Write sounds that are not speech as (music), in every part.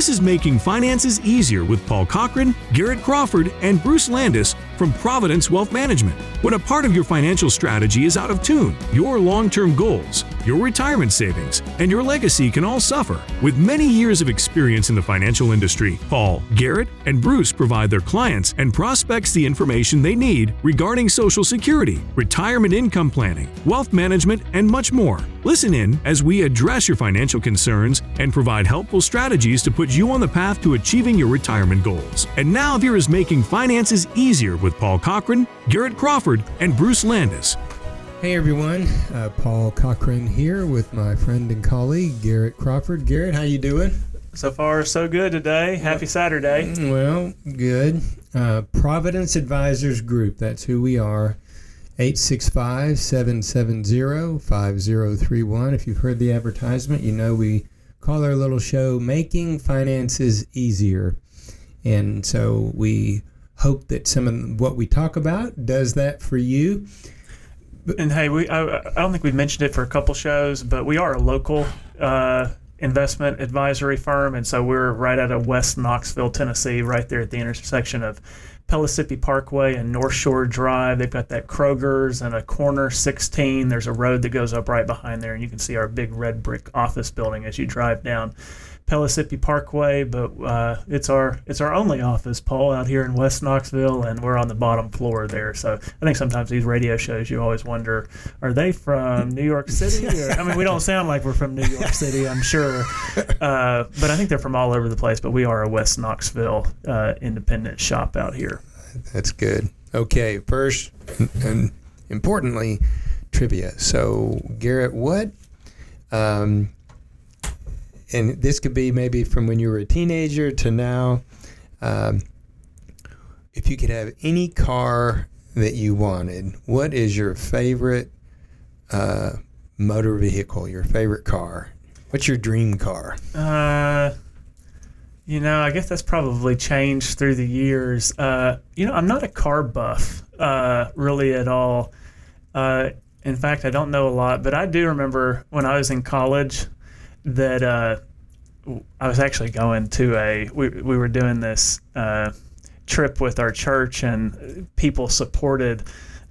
This is Making Finances Easier with Paul Cochran, Garrett Crawford, and Bruce Landis from Providence Wealth Management. When a part of your financial strategy is out of tune, your long term goals, your retirement savings, and your legacy can all suffer. With many years of experience in the financial industry, Paul, Garrett, and Bruce provide their clients and prospects the information they need regarding Social Security, retirement income planning, wealth management, and much more. Listen in as we address your financial concerns and provide helpful strategies to put you on the path to achieving your retirement goals. And now, here is Making Finances Easier with Paul Cochran, Garrett Crawford, and Bruce Landis. Hey everyone, uh, Paul Cochran here with my friend and colleague Garrett Crawford. Garrett, how you doing? So far, so good today. Happy Saturday. Well, good. Uh, Providence Advisors Group, that's who we are. 865 770 5031. If you've heard the advertisement, you know we call our little show Making Finances Easier. And so we hope that some of what we talk about does that for you. And hey, we I, I don't think we've mentioned it for a couple shows, but we are a local uh, investment advisory firm, and so we're right out of West Knoxville, Tennessee, right there at the intersection of Pellissippi Parkway and North Shore Drive. They've got that Kroger's and a corner 16. There's a road that goes up right behind there, and you can see our big red brick office building as you drive down Pellissippi Parkway. But uh, it's our it's our only office, Paul, out here in West Knoxville, and we're on the bottom floor there. So I think sometimes these radio shows, you always wonder, are they from New York City? (laughs) Or, I mean, we don't sound like we're from New York City, I'm sure, (laughs) uh, but I think they're from all over the place. But we are a West Knoxville uh, independent shop out here. That's good. Okay, first and importantly, trivia. So, Garrett, what, um, and this could be maybe from when you were a teenager to now, um, if you could have any car that you wanted, what is your favorite uh, motor vehicle, your favorite car? What's your dream car? Uh, you know, I guess that's probably changed through the years. Uh, you know, I'm not a car buff uh, really at all. Uh, in fact, I don't know a lot, but I do remember when I was in college that uh, I was actually going to a, we, we were doing this uh, trip with our church, and people supported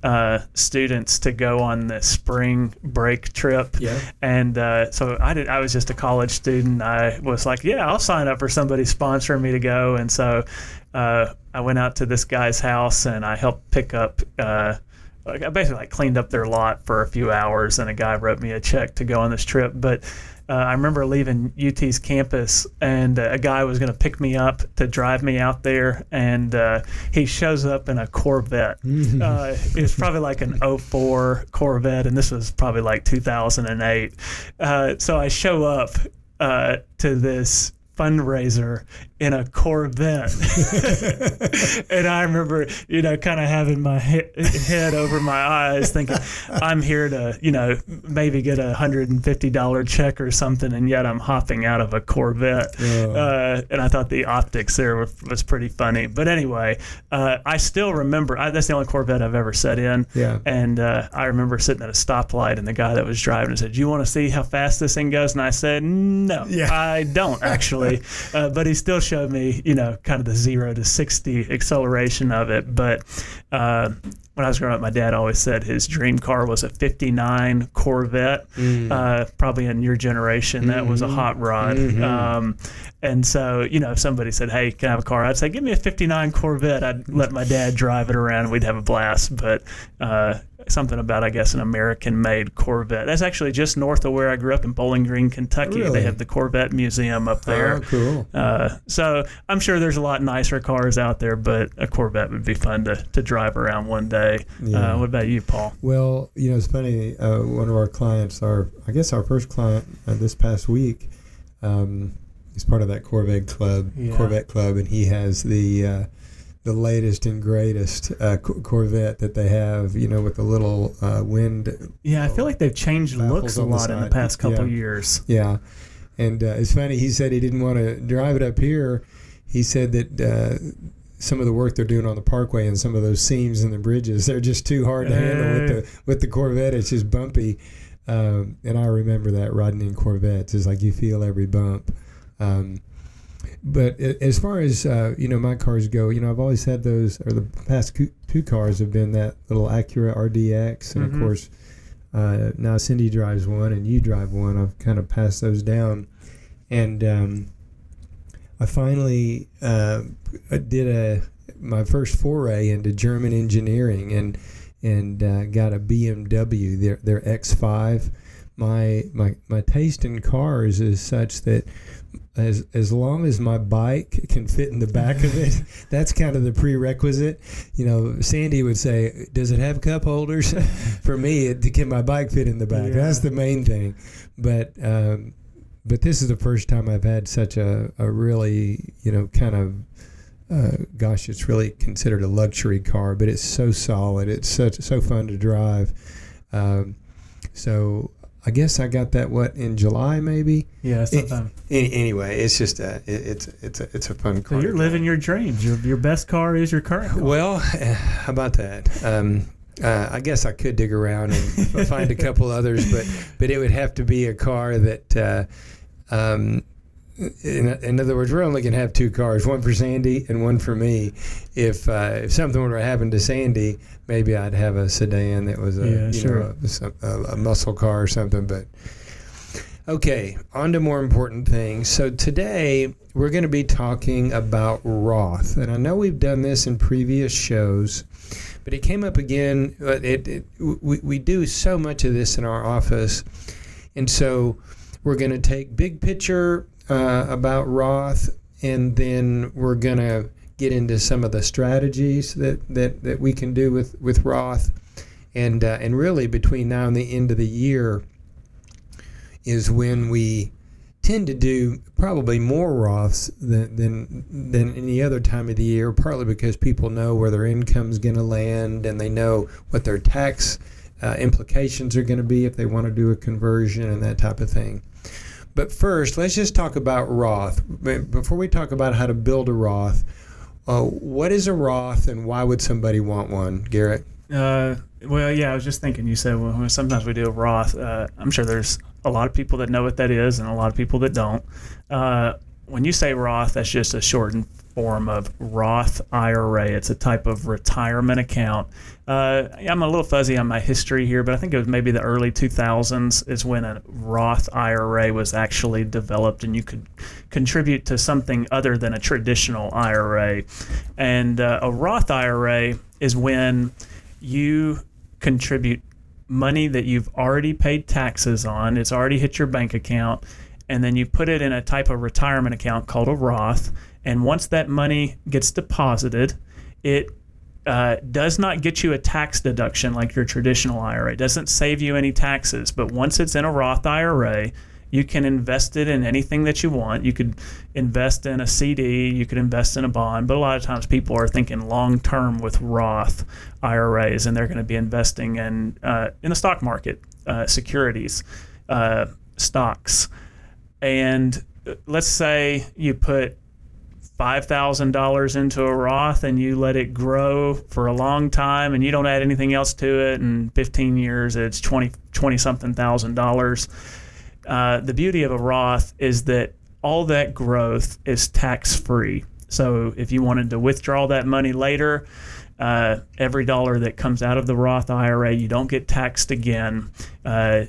uh, students to go on the spring break trip. Yeah. And uh, so I did. I was just a college student. I was like, yeah, I'll sign up for somebody sponsoring me to go. And so uh, I went out to this guy's house and I helped pick up. Like I basically like cleaned up their lot for a few hours, and a guy wrote me a check to go on this trip. But uh, I remember leaving UT's campus, and uh, a guy was going to pick me up to drive me out there, and uh, he shows up in a Corvette. (laughs) Uh, it was probably like an 04 Corvette, and this was probably like 2008. Uh, so I show up uh, to this fundraiser in a Corvette. (laughs) and I remember, you know, kind of having my he- head over my eyes thinking, I'm here to, you know, maybe get a $150 check or something, and yet I'm hopping out of a Corvette. Oh. Uh, and I thought the optics there were, was pretty funny. But anyway, uh, I still remember, I, that's the only Corvette I've ever sat in. Yeah. And uh, I remember sitting at a stoplight, and the guy that was driving said, "Do you want to see how fast this thing goes?" And I said, "No, Yeah. I don't actually." Uh, but he still showed me, you know, kind of the zero to sixty acceleration of it. But uh, when I was growing up, my dad always said his dream car was a '59 Corvette. Uh, probably in your generation, that was a hot rod. Um, and so, you know, if somebody said, "Hey, can I have a car?" I'd say, "Give me a '59 Corvette." I'd let my dad drive it around, and we'd have a blast. But uh, something about, I guess, an American-made Corvette. That's actually just north of where I grew up in Bowling Green, Kentucky. Really? They have the Corvette Museum up there. Oh, cool. Uh, so I'm sure there's a lot nicer cars out there, but a Corvette would be fun to, to drive around one day. Yeah. Uh, what about you, Paul? Well, you know, it's funny. Uh, one of our clients, our I guess our first client uh, this past week, um, he's part of that Corvette club, Yeah. Corvette club, and he has the uh, the latest and greatest uh, Corvette that they have. You know, with the little uh, wind. Yeah, I feel like they've changed looks a on the lot in the past couple Yeah. years. Yeah, and uh, it's funny. He said he didn't want to drive it up here. He said that. Uh, some of the work they're doing on the parkway and some of those seams in the bridges, they're just too hard to handle with the with the Corvette. It's just bumpy. Um, and I remember that riding in Corvettes is like you feel every bump. Um, but as far as uh, you know, my cars go, you know, I've always had those, or the past two cars have been that little Acura RDX, and mm-hmm. of course, uh, now Cindy drives one and you drive one. I've kind of passed those down, and um, I finally uh, did a my first foray into German engineering and and uh, got a BMW, their their X5. My my my taste in cars is such that as as long as my bike can fit in the back of it, (laughs) that's kind of the prerequisite. You know, Sandy would say, "Does it have cup holders?" (laughs) For me, it, can my bike fit in the back? Yeah. That's the main thing. But um, but this is the first time I've had such a, a really you know kind of uh, gosh, it's really considered a luxury car, but it's so solid. It's such so fun to drive. Um, so I guess I got that what in July maybe. Yeah, sometime. anyway, it's just a it, it's it's a it's a fun car. So you're living your dreams. Your your best car is your current car. Well, (laughs) how about that? Um, uh, I guess I could dig around and find a couple others, but but it would have to be a car that. Uh, um, in, in, other words, we're only going to have two cars, one for Sandy and one for me. If uh, if something were to happen to Sandy, maybe I'd have a sedan that was a yeah, sure. know, a, a, a, muscle car or something. But okay, on to more important things. So today we're going to be talking about Roth, and I know we've done this in previous shows, but it came up again. It, it we we do so much of this in our office, and so we're going to take big picture uh, about Roth, and then we're going to get into some of the strategies that, that, that we can do with, with Roth. And, uh, and really, between now and the end of the year, is when we tend to do probably more Roths than, than, than any other time of the year, partly because people know where their income is going to land and they know what their tax uh, implications are going to be if they want to do a conversion and that type of thing. But first, let's just talk about Roth. Before we talk about how to build a Roth, uh, what is a Roth and why would somebody want one, Garrett? Uh, well, yeah, I was just thinking. You said well, sometimes we do a Roth. Uh, I'm sure there's a lot of people that know what that is, and a lot of people that don't. When you say Roth, that's just a shortened form of Roth IRA. It's a type of retirement account. Uh, I'm a little fuzzy on my history here, but I think it was maybe the early 2000s is when a Roth IRA was actually developed, and you could contribute to something other than a traditional IRA. And uh, a Roth IRA is when you contribute money that you've already paid taxes on, it's already hit your bank account, and then you put it in a type of retirement account called a Roth and once that money gets deposited, it uh, does not get you a tax deduction like your traditional IRA. It doesn't save you any taxes. But once it's in a Roth IRA, you can invest it in anything that you want. You could invest in a CD, you could invest in a bond, but a lot of times people are thinking long term with Roth IRAs, and they're going to be investing in uh, in the stock market, uh, securities, uh, stocks, and uh, let's say you put $5,000 into a Roth and you let it grow for a long time and you don't add anything else to it, in 15 years it's 20, 20 something thousand dollars. Uh, the beauty of a Roth is that all that growth is tax free. So if you wanted to withdraw that money later, uh, every dollar that comes out of the Roth IRA, you don't get taxed again. Uh,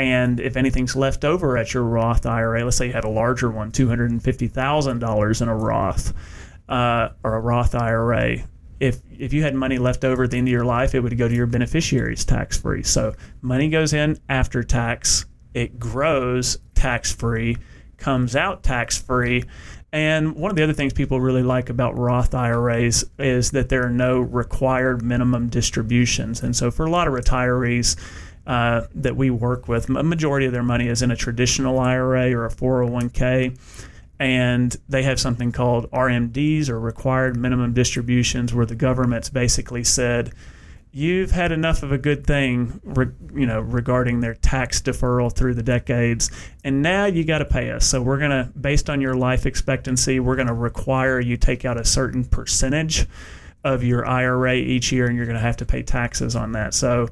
and if anything's left over at your Roth IRA, let's say you had a larger one, $250,000 in a Roth uh, or a Roth IRA, if if you had money left over at the end of your life, it would go to your beneficiaries tax free. So money goes in after tax, it grows tax free, comes out tax free. And one of the other things people really like about Roth IRAs is that there are no required minimum distributions. And so for a lot of retirees, uh, that we work with, a majority of their money is in a traditional IRA or a 401k. And they have something called RMDs or required minimum distributions, where the government's basically said, you've had enough of a good thing, you know, regarding their tax deferral through the decades, and now you got to pay us. So we're gonna, based on your life expectancy, we're gonna require you take out a certain percentage of your IRA each year, and you're gonna have to pay taxes on that. So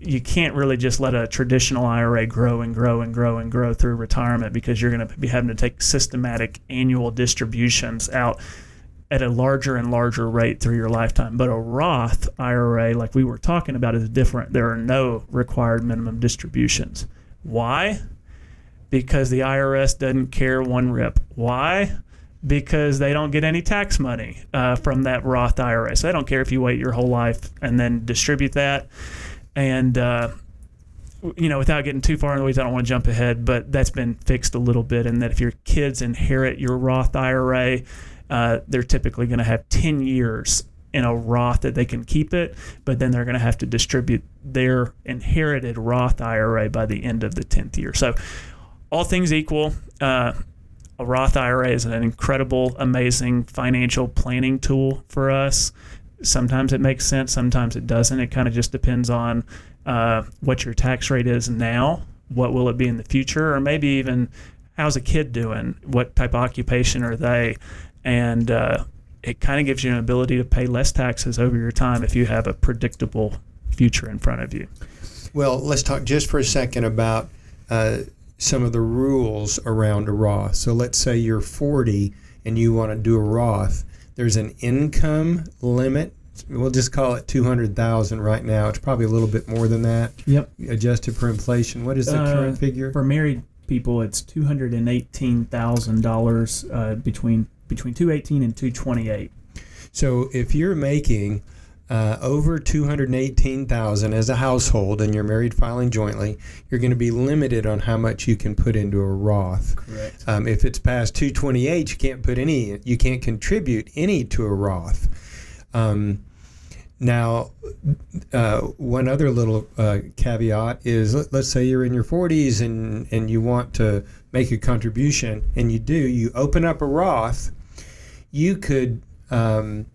you can't really just let a traditional IRA grow and grow and grow and grow through retirement because you're going to be having to take systematic annual distributions out at a larger and larger rate through your lifetime. But a Roth IRA, like we were talking about, is different. There are no required minimum distributions. Why? Because the IRS doesn't care one rip. Why? Because they don't get any tax money uh, from that Roth IRA. So they don't care if you wait your whole life and then distribute that. And, uh, you know, without getting too far in the weeds, I don't want to jump ahead, but that's been fixed a little bit. And that if your kids inherit your Roth IRA, uh, they're typically going to have 10 years in a Roth that they can keep it, but then they're going to have to distribute their inherited Roth IRA by the end of the 10th year. So, all things equal, uh, a Roth IRA is an incredible, amazing financial planning tool for us. Sometimes it makes sense, sometimes it doesn't. It kind of just depends on uh, what your tax rate is now, what will it be in the future, or maybe even how's a kid doing, what type of occupation are they, and uh, it kind of gives you an ability to pay less taxes over your time if you have a predictable future in front of you. Well, let's talk just for a second about uh, some of the rules around a Roth. So let's say you're 40 and you want to do a Roth. There's an income limit. We'll just call it 200,000 right now. It's probably a little bit more than that. Yep. Adjusted for inflation. What is the Uh, current figure? For married people, it's two hundred and eighteen thousand dollars uh, between between two eighteen and two twenty eight. So if you're making uh, over 218,000 as a household and you're married filing jointly, you're going to be limited on how much you can put into a Roth. Correct. Um, if it's past 228, you can't put any, you can't contribute any to a Roth. Um, now, uh, one other little uh, caveat is let, let's say you're in your 40s and, and you want to make a contribution, and you do, you open up a Roth, you could um,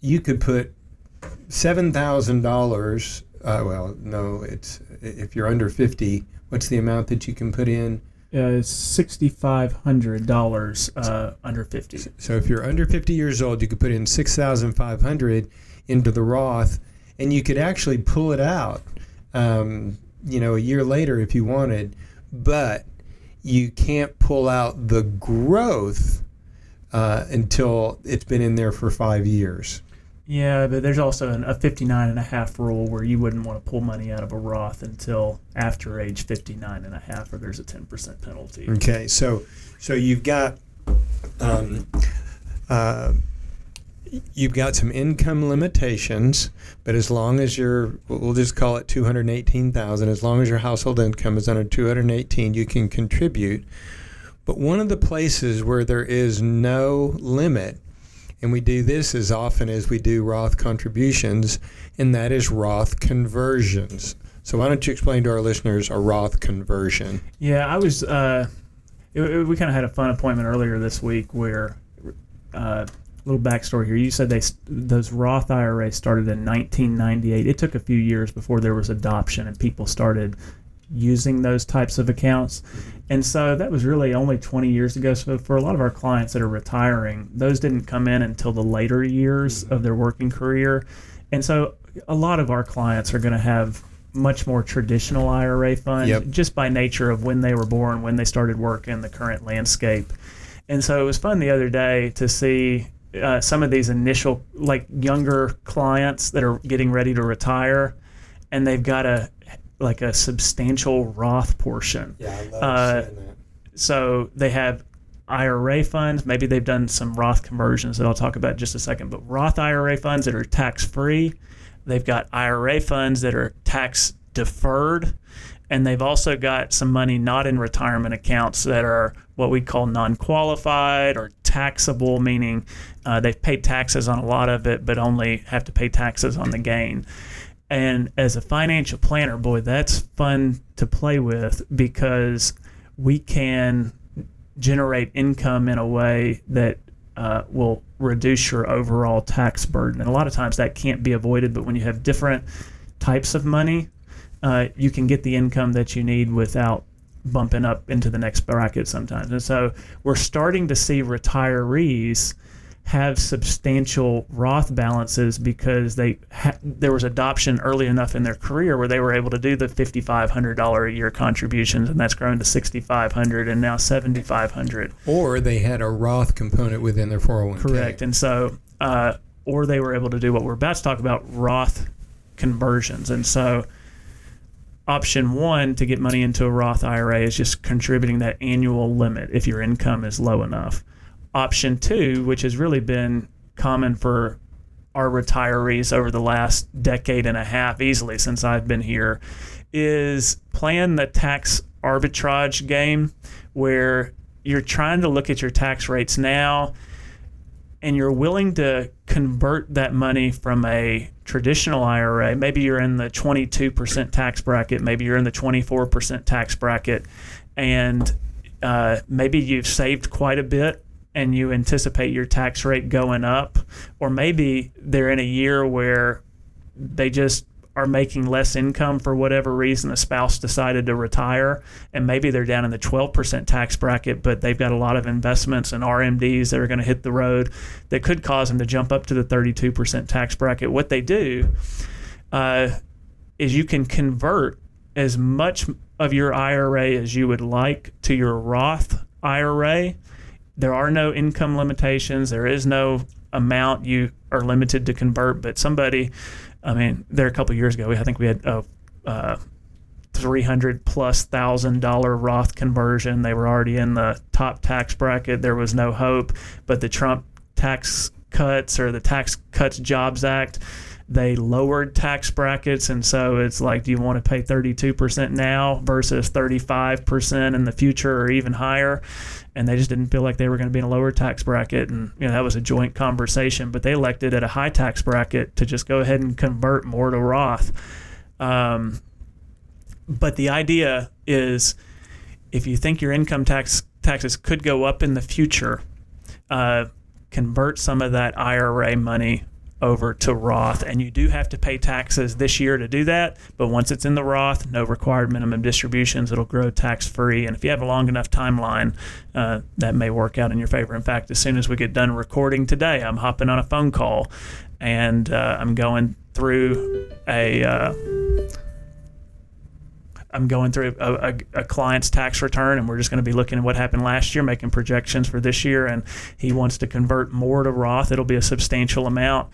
you could put seven thousand dollars. Uh, well, no, it's if you're under 50. What's the amount that you can put in? Uh, sixty five hundred dollars uh, under fifty. So if you're under 50 years old, you could put in 6,500 into the Roth, and you could actually pull it out, um, you know, a year later if you wanted, but you can't pull out the growth uh, until it's been in there for five years. Yeah, but there's also an, a 59 and a half rule where you wouldn't want to pull money out of a Roth until after age 59 and a half, or there's a 10% penalty. Okay, so so you've got um, uh, you've got some income limitations, but as long as your we'll just call it two hundred eighteen thousand, as long as your household income is under two hundred eighteen, you can contribute. But one of the places where there is no limit, and we do this as often as we do Roth contributions, and that is Roth conversions. So why don't you explain to our listeners a Roth conversion? Yeah, I was. Uh, it, it- we kind of had a fun appointment earlier this week where, uh, little backstory here. You said they those Roth IRAs started in 1998. It took a few years before there was adoption and people started using those types of accounts. And so that was really only 20 years ago. So for a lot of our clients that are retiring, those didn't come in until the later years of their working career. And so a lot of our clients are going to have much more traditional IRA funds Yep. just by nature of when they were born, when they started work in the current landscape. And so it was fun the other day to see uh, some of these initial, like younger clients that are getting ready to retire, and they've got a like a substantial Roth portion. Yeah, I love Uh, seeing that. So they have IRA funds. Maybe they've done some Roth conversions that I'll talk about in just a second. But Roth IRA funds that are tax free. They've got IRA funds that are tax deferred. And they've also got some money not in retirement accounts that are what we call non qualified or taxable, meaning uh, they've paid taxes on a lot of it, but only have to pay taxes on the gain. And as a financial planner, boy, that's fun to play with because we can generate income in a way that uh, will reduce your overall tax burden. And a lot of times that can't be avoided, but when you have different types of money, uh, you can get the income that you need without bumping up into the next bracket sometimes. And so we're starting to see retirees have substantial Roth balances because they ha- there was adoption early enough in their career where they were able to do the fifty five hundred dollar a year contributions, and that's grown to sixty five hundred and now seventy five hundred. Or they had a Roth component within their four hundred one k. Correct, and so uh, or they were able to do what we're about to talk about Roth conversions, and so option one to get money into a Roth IRA is just contributing that annual limit if your income is low enough. Option two, which has really been common for our retirees over the last decade and a half, easily since I've been here, is playing the tax arbitrage game where you're trying to look at your tax rates now and you're willing to convert that money from a traditional IRA, maybe you're in the 22% tax bracket, maybe you're in the 24% tax bracket, and uh, maybe you've saved quite a bit and you anticipate your tax rate going up, or maybe they're in a year where they just are making less income for whatever reason a spouse decided to retire and maybe they're down in the 12% tax bracket but they've got a lot of investments and RMDs that are going to hit the road that could cause them to jump up to the 32% tax bracket. What they do uh, is you can convert as much of your IRA as you would like to your Roth IRA there are no income limitations there is no amount you are limited to convert but somebody I mean, there a couple years ago, I think we had a uh, three hundred plus thousand dollar Roth conversion. They were already in the top tax bracket. There was no hope, but the Trump tax cuts or the Tax Cuts Jobs Act they lowered tax brackets and so it's like do you want to pay 32% now versus 35% in the future or even higher and they just didn't feel like they were going to be in a lower tax bracket and you know that was a joint conversation but they elected at a high tax bracket to just go ahead and convert more to roth. Um, but the idea is if you think your income tax taxes could go up in the future uh, convert some of that ira money over to Roth. And you do have to pay taxes this year to do that. But once it's in the Roth, no required minimum distributions. It'll grow tax free. And if you have a long enough timeline, uh, that may work out in your favor. In fact, as soon as we get done recording today, I'm hopping on a phone call and uh, I'm going through a. Uh, I'm going through a, a, a, client's tax return, and we're just going to be looking at what happened last year, making projections for this year. And he wants to convert more to Roth. It'll be a substantial amount.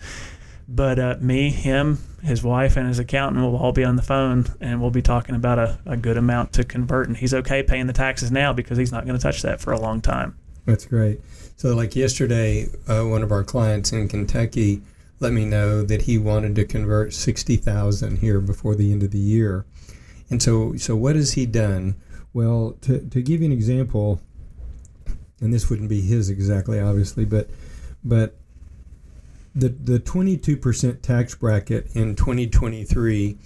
But uh, me, him, his wife, and his accountant will all be on the phone, and we'll be talking about a, a good amount to convert. And he's okay paying the taxes now because he's not going to touch that for a long time. That's great. So, like yesterday, uh, one of our clients in Kentucky let me know that he wanted to convert sixty thousand here before the end of the year and so, so what has he done? Well, to, to give you an example, and this wouldn't be his exactly, obviously, but but the the 22% tax bracket in 2023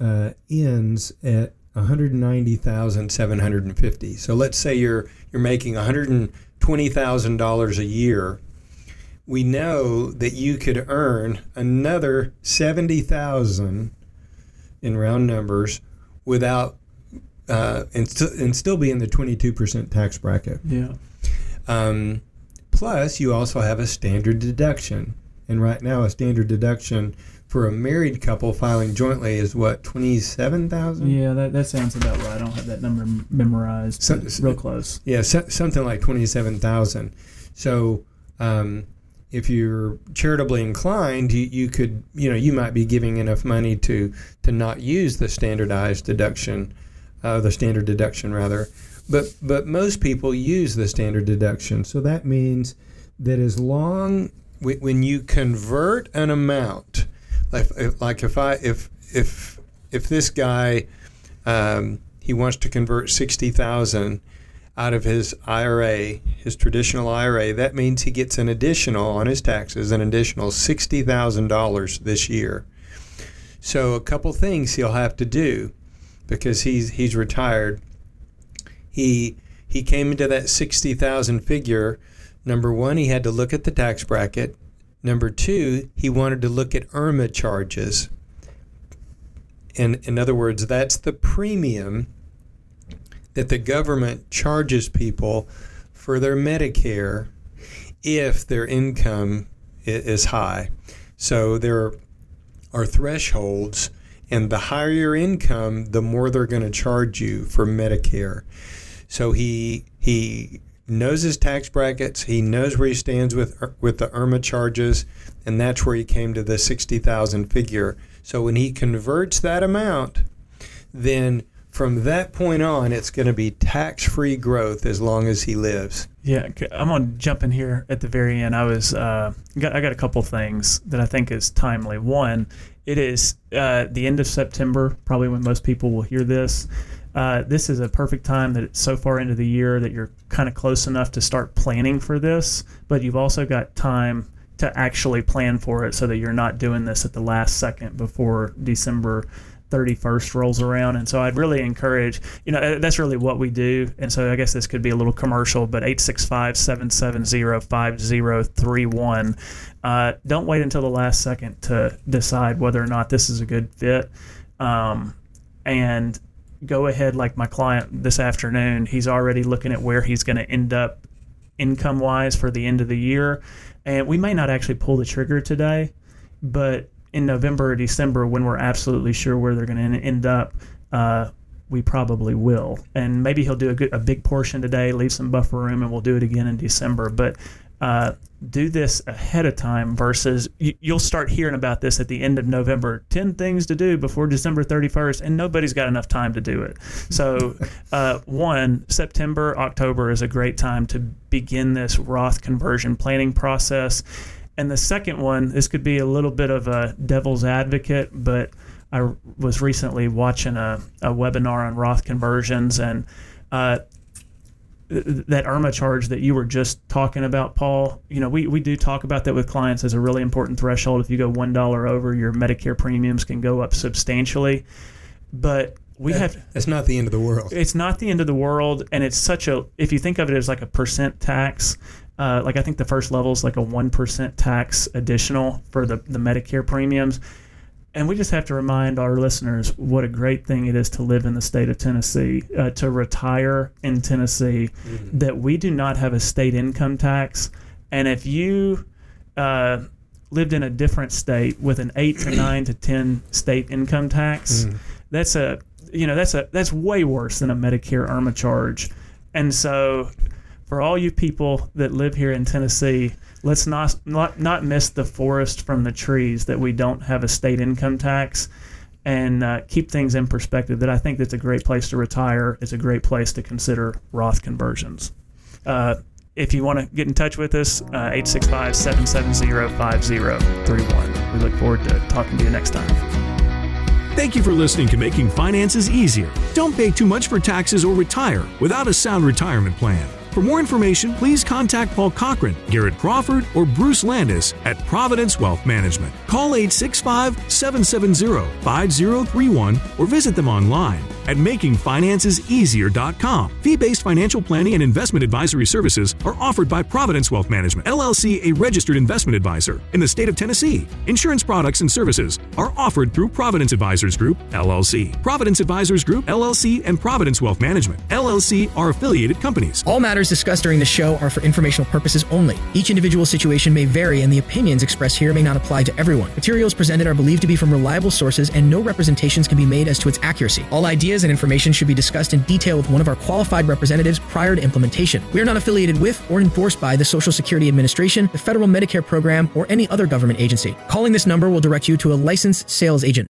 uh, ends at 190,750. So let's say you're you're making 120,000 dollars a year. We know that you could earn another 70,000 in round numbers without uh, and, st- and still be in the 22% tax bracket. Yeah. Um, plus, you also have a standard deduction. And right now, a standard deduction for a married couple filing jointly is what, 27000 Yeah, that, that sounds about right. I don't have that number memorized. Real close. Yeah, so, something like 27000 So, um, if you're charitably inclined, you, you could, you know, you might be giving enough money to to not use the standardized deduction, uh, the standard deduction rather. But but most people use the standard deduction, so that means that as long when you convert an amount, like like if I if if if this guy um, he wants to convert sixty thousand out of his IRA, his traditional IRA, that means he gets an additional on his taxes, an additional $60,000 this year. So a couple things he'll have to do because he's he's retired. He he came into that 60,000 figure. Number 1, he had to look at the tax bracket. Number 2, he wanted to look at IRMAA charges. In in other words, that's the premium that the government charges people for their Medicare if their income is high. So there are thresholds, and the higher your income, the more they're going to charge you for Medicare. So he he knows his tax brackets. He knows where he stands with with the IRMAA charges, and that's where he came to the sixty thousand figure. So when he converts that amount, then from that point on, it's going to be tax free growth as long as he lives. Yeah, I'm going to jump in here at the very end. I was uh, got, I got a couple things that I think is timely. One, it is uh, the end of September, probably when most people will hear this. Uh, this is a perfect time that it's so far into the year that you're kind of close enough to start planning for this, but you've also got time to actually plan for it so that you're not doing this at the last second before December 31st rolls around. And so I'd really encourage, you know, that's really what we do. And so I guess this could be a little commercial, but 865 770 5031. Uh, don't wait until the last second to decide whether or not this is a good fit. Um, and go ahead, like my client this afternoon, he's already looking at where he's going to end up income wise for the end of the year. And we may not actually pull the trigger today, but in November or December when we're absolutely sure where they're going to end up, uh, we probably will. And maybe he'll do a, good, a big portion today, leave some buffer room, and we'll do it again in December. But uh, do this ahead of time versus you, will start hearing about this at the end of November. 10 things to do before December 31st, and nobody's got enough time to do it. So, (laughs) uh, one, September, October is a great time to begin this Roth conversion planning process. And the second one, this could be a little bit of a devil's advocate, but I was recently watching a, a webinar on Roth conversions and uh, that IRMAA charge that you were just talking about, Paul. You know, we, we do talk about that with clients as a really important threshold. If you go one dollar over, your Medicare premiums can go up substantially. But we that, have it's not the end of the world. It's not the end of the world, and it's such a if you think of it as like a percent tax, uh, like I think the first level is like a one percent tax additional for the the Medicare premiums. And we just have to remind our listeners what a great thing it is to live in the state of Tennessee, uh, to retire in Tennessee, mm-hmm. that we do not have a state income tax. And if you uh, lived in a different state with an eight to nine to ten state income tax, mm. that's a you know that's a that's way worse than a Medicare IRMAA charge. And so for all you people that live here in Tennessee, let's not, not not miss the forest from the trees that we don't have a state income tax and uh, keep things in perspective that I think that's a great place to retire. It's a great place to consider Roth conversions. Uh, if you want to get in touch with us, uh, 865 770 5031. We look forward to talking to you next time. Thank you for listening to Making Finances Easier. Don't pay too much for taxes or retire without a sound retirement plan. For more information, please contact Paul Cochran, Garrett Crawford, or Bruce Landis at Providence Wealth Management. Call 865 770 5031 or visit them online at makingfinanceseasier.com. Fee-based financial planning and investment advisory services are offered by Providence Wealth Management, LLC, a registered investment advisor in the state of Tennessee. Insurance products and services are offered through Providence Advisors Group, LLC. Providence Advisors Group, LLC, and Providence Wealth Management, LLC are affiliated companies. All matters discussed during the show are for informational purposes only. Each individual situation may vary, and the opinions expressed here may not apply to everyone. Materials presented are believed to be from reliable sources, and no representations can be made as to its accuracy. All ideas and information should be discussed in detail with one of our qualified representatives prior to implementation. We are not affiliated with or endorsed by the Social Security Administration, the Federal Medicare Program, or any other government agency. Calling this number will direct you to a licensed sales agent.